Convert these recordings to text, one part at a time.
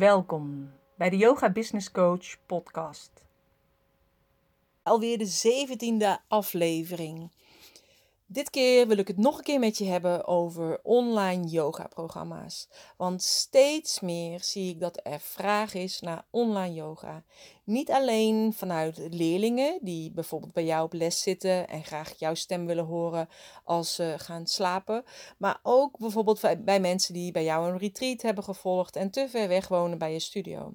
Welkom bij de Yoga Business Coach podcast. Alweer de zeventiende aflevering. Dit keer wil ik het nog een keer met je hebben over online yoga-programma's. Want steeds meer zie ik dat er vraag is naar online yoga. Niet alleen vanuit leerlingen die bijvoorbeeld bij jou op les zitten en graag jouw stem willen horen als ze gaan slapen, maar ook bijvoorbeeld bij mensen die bij jou een retreat hebben gevolgd en te ver weg wonen bij je studio.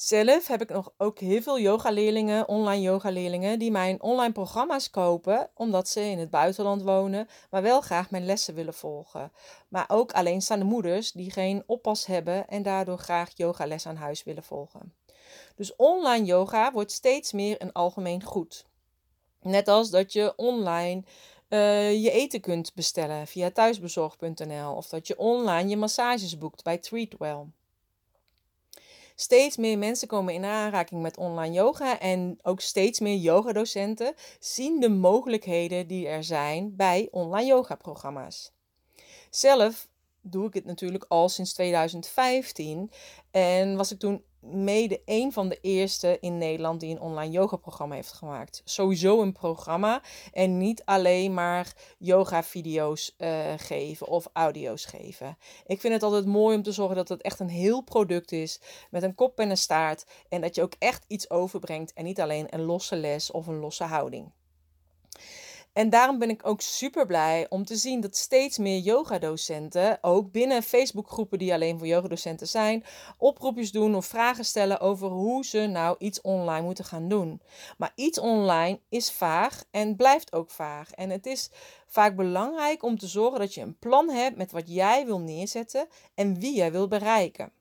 Zelf heb ik nog ook heel veel yogaleerlingen, online yogaleerlingen, die mijn online programma's kopen omdat ze in het buitenland wonen, maar wel graag mijn lessen willen volgen. Maar ook alleenstaande moeders die geen oppas hebben en daardoor graag yogales aan huis willen volgen. Dus online yoga wordt steeds meer een algemeen goed. Net als dat je online uh, je eten kunt bestellen via thuisbezorg.nl of dat je online je massages boekt bij Treatwell. Steeds meer mensen komen in aanraking met online yoga en ook steeds meer yogadocenten zien de mogelijkheden die er zijn bij online yoga programma's. Zelf doe ik het natuurlijk al sinds 2015 en was ik toen mede een van de eerste in Nederland die een online yoga-programma heeft gemaakt. Sowieso een programma en niet alleen maar yoga-video's uh, geven of audio's geven. Ik vind het altijd mooi om te zorgen dat het echt een heel product is met een kop en een staart en dat je ook echt iets overbrengt en niet alleen een losse les of een losse houding. En daarom ben ik ook super blij om te zien dat steeds meer yogadocenten, ook binnen Facebookgroepen die alleen voor yogadocenten zijn, oproepjes doen of vragen stellen over hoe ze nou iets online moeten gaan doen. Maar iets online is vaag en blijft ook vaag. En het is vaak belangrijk om te zorgen dat je een plan hebt met wat jij wil neerzetten en wie jij wil bereiken.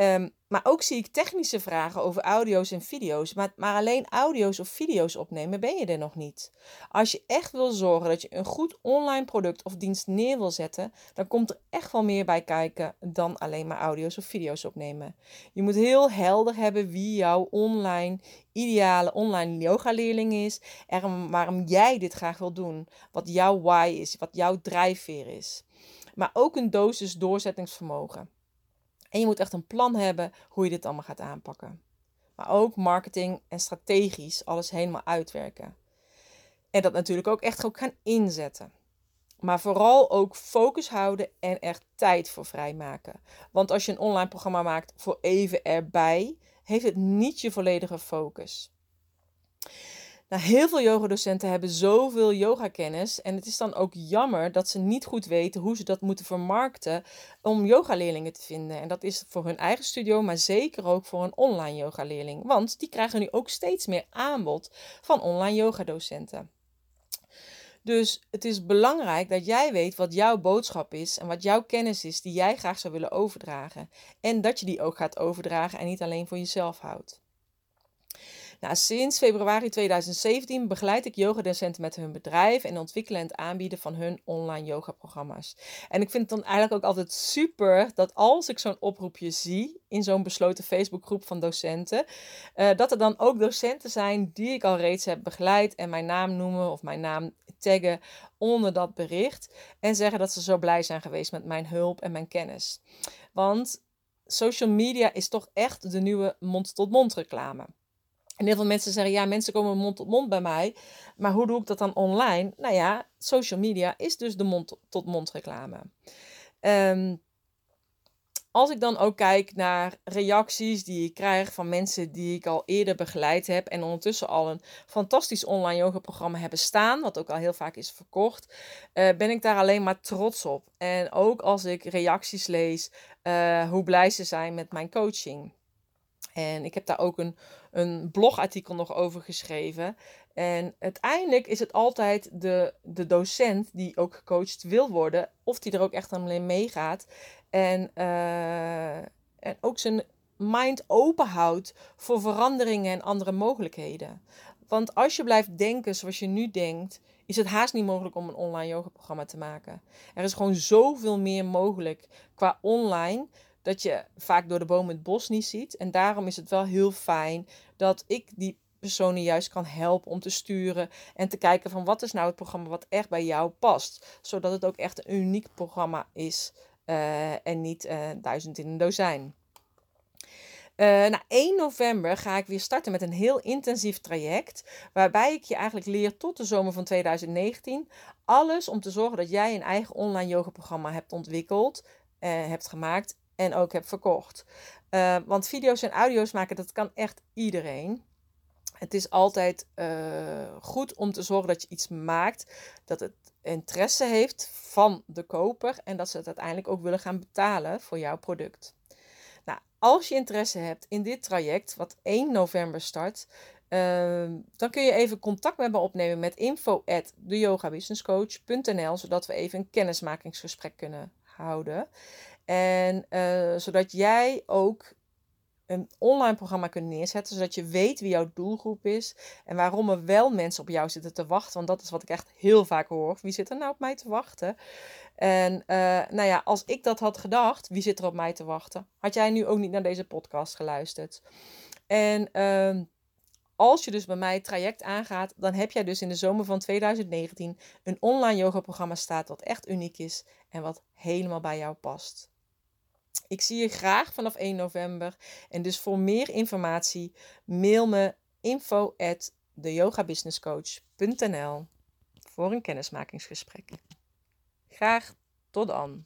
Um, maar ook zie ik technische vragen over audio's en video's. Maar, maar alleen audio's of video's opnemen ben je er nog niet. Als je echt wil zorgen dat je een goed online product of dienst neer wil zetten, dan komt er echt wel meer bij kijken dan alleen maar audio's of video's opnemen. Je moet heel helder hebben wie jouw online ideale online yoga leerling is en waarom jij dit graag wil doen. Wat jouw why is, wat jouw drijfveer is. Maar ook een dosis doorzettingsvermogen. En je moet echt een plan hebben hoe je dit allemaal gaat aanpakken. Maar ook marketing en strategisch alles helemaal uitwerken. En dat natuurlijk ook echt ook gaan inzetten. Maar vooral ook focus houden en er tijd voor vrijmaken. Want als je een online programma maakt voor even erbij, heeft het niet je volledige focus. Nou, heel veel yogadocenten hebben zoveel yogakennis. En het is dan ook jammer dat ze niet goed weten hoe ze dat moeten vermarkten om yogaleerlingen te vinden. En dat is voor hun eigen studio, maar zeker ook voor een online yogaleerling. Want die krijgen nu ook steeds meer aanbod van online yogadocenten. Dus het is belangrijk dat jij weet wat jouw boodschap is en wat jouw kennis is die jij graag zou willen overdragen. En dat je die ook gaat overdragen en niet alleen voor jezelf houdt. Nou, sinds februari 2017 begeleid ik yogadocenten met hun bedrijf en ontwikkelen en het aanbieden van hun online yogaprogramma's. En ik vind het dan eigenlijk ook altijd super dat als ik zo'n oproepje zie in zo'n besloten Facebookgroep van docenten, uh, dat er dan ook docenten zijn die ik al reeds heb begeleid en mijn naam noemen of mijn naam taggen onder dat bericht en zeggen dat ze zo blij zijn geweest met mijn hulp en mijn kennis. Want social media is toch echt de nieuwe mond-tot-mond reclame. En heel veel mensen zeggen, ja, mensen komen mond tot mond bij mij. Maar hoe doe ik dat dan online? Nou ja, social media is dus de mond tot mond reclame. Ehm, als ik dan ook kijk naar reacties die ik krijg van mensen die ik al eerder begeleid heb en ondertussen al een fantastisch online yoga programma hebben staan, wat ook al heel vaak is verkocht, uh, ben ik daar alleen maar trots op. En ook als ik reacties lees, uh, hoe blij ze zijn met mijn coaching. En ik heb daar ook een, een blogartikel nog over geschreven. En uiteindelijk is het altijd de, de docent die ook gecoacht wil worden, of die er ook echt alleen meegaat. En, uh, en ook zijn mind open houdt voor veranderingen en andere mogelijkheden. Want als je blijft denken zoals je nu denkt, is het haast niet mogelijk om een online yoga programma te maken. Er is gewoon zoveel meer mogelijk qua online dat je vaak door de boom het bos niet ziet. En daarom is het wel heel fijn dat ik die personen juist kan helpen om te sturen en te kijken van wat is nou het programma wat echt bij jou past. Zodat het ook echt een uniek programma is eh, en niet uh, duizend in een dozijn. Uh, na 1 november ga ik weer starten met een heel intensief traject. Waarbij ik je eigenlijk leer tot de zomer van 2019. Alles om te zorgen dat jij een eigen online yoga programma hebt ontwikkeld, hebt gemaakt en ook hebt verkocht. Uh, want video's en audio's maken, dat kan echt iedereen. Het is altijd goed om te zorgen dat je iets maakt dat het interesse heeft van de koper en dat ze het uiteindelijk ook willen gaan betalen voor jouw product. Als je interesse hebt in dit traject, wat 1 november start, uh, dan kun je even contact met me opnemen met info at zodat we even een kennismakingsgesprek kunnen houden. En uh, zodat jij ook een online programma kunt neerzetten, zodat je weet wie jouw doelgroep is en waarom er wel mensen op jou zitten te wachten. Want dat is wat ik echt heel vaak hoor. Wie zit er nou op mij te wachten? En uh, nou ja, als ik dat had gedacht, wie zit er op mij te wachten? Had jij nu ook niet naar deze podcast geluisterd? En uh, als je dus bij mij het traject aangaat, dan heb jij dus in de zomer van 2019 een online yoga programma staat wat echt uniek is en wat helemaal bij jou past. Ik zie je graag vanaf 1 november. En dus voor meer informatie mail me info at theyogabusinesscoach.nl voor een kennismakingsgesprek. Graag tot dan.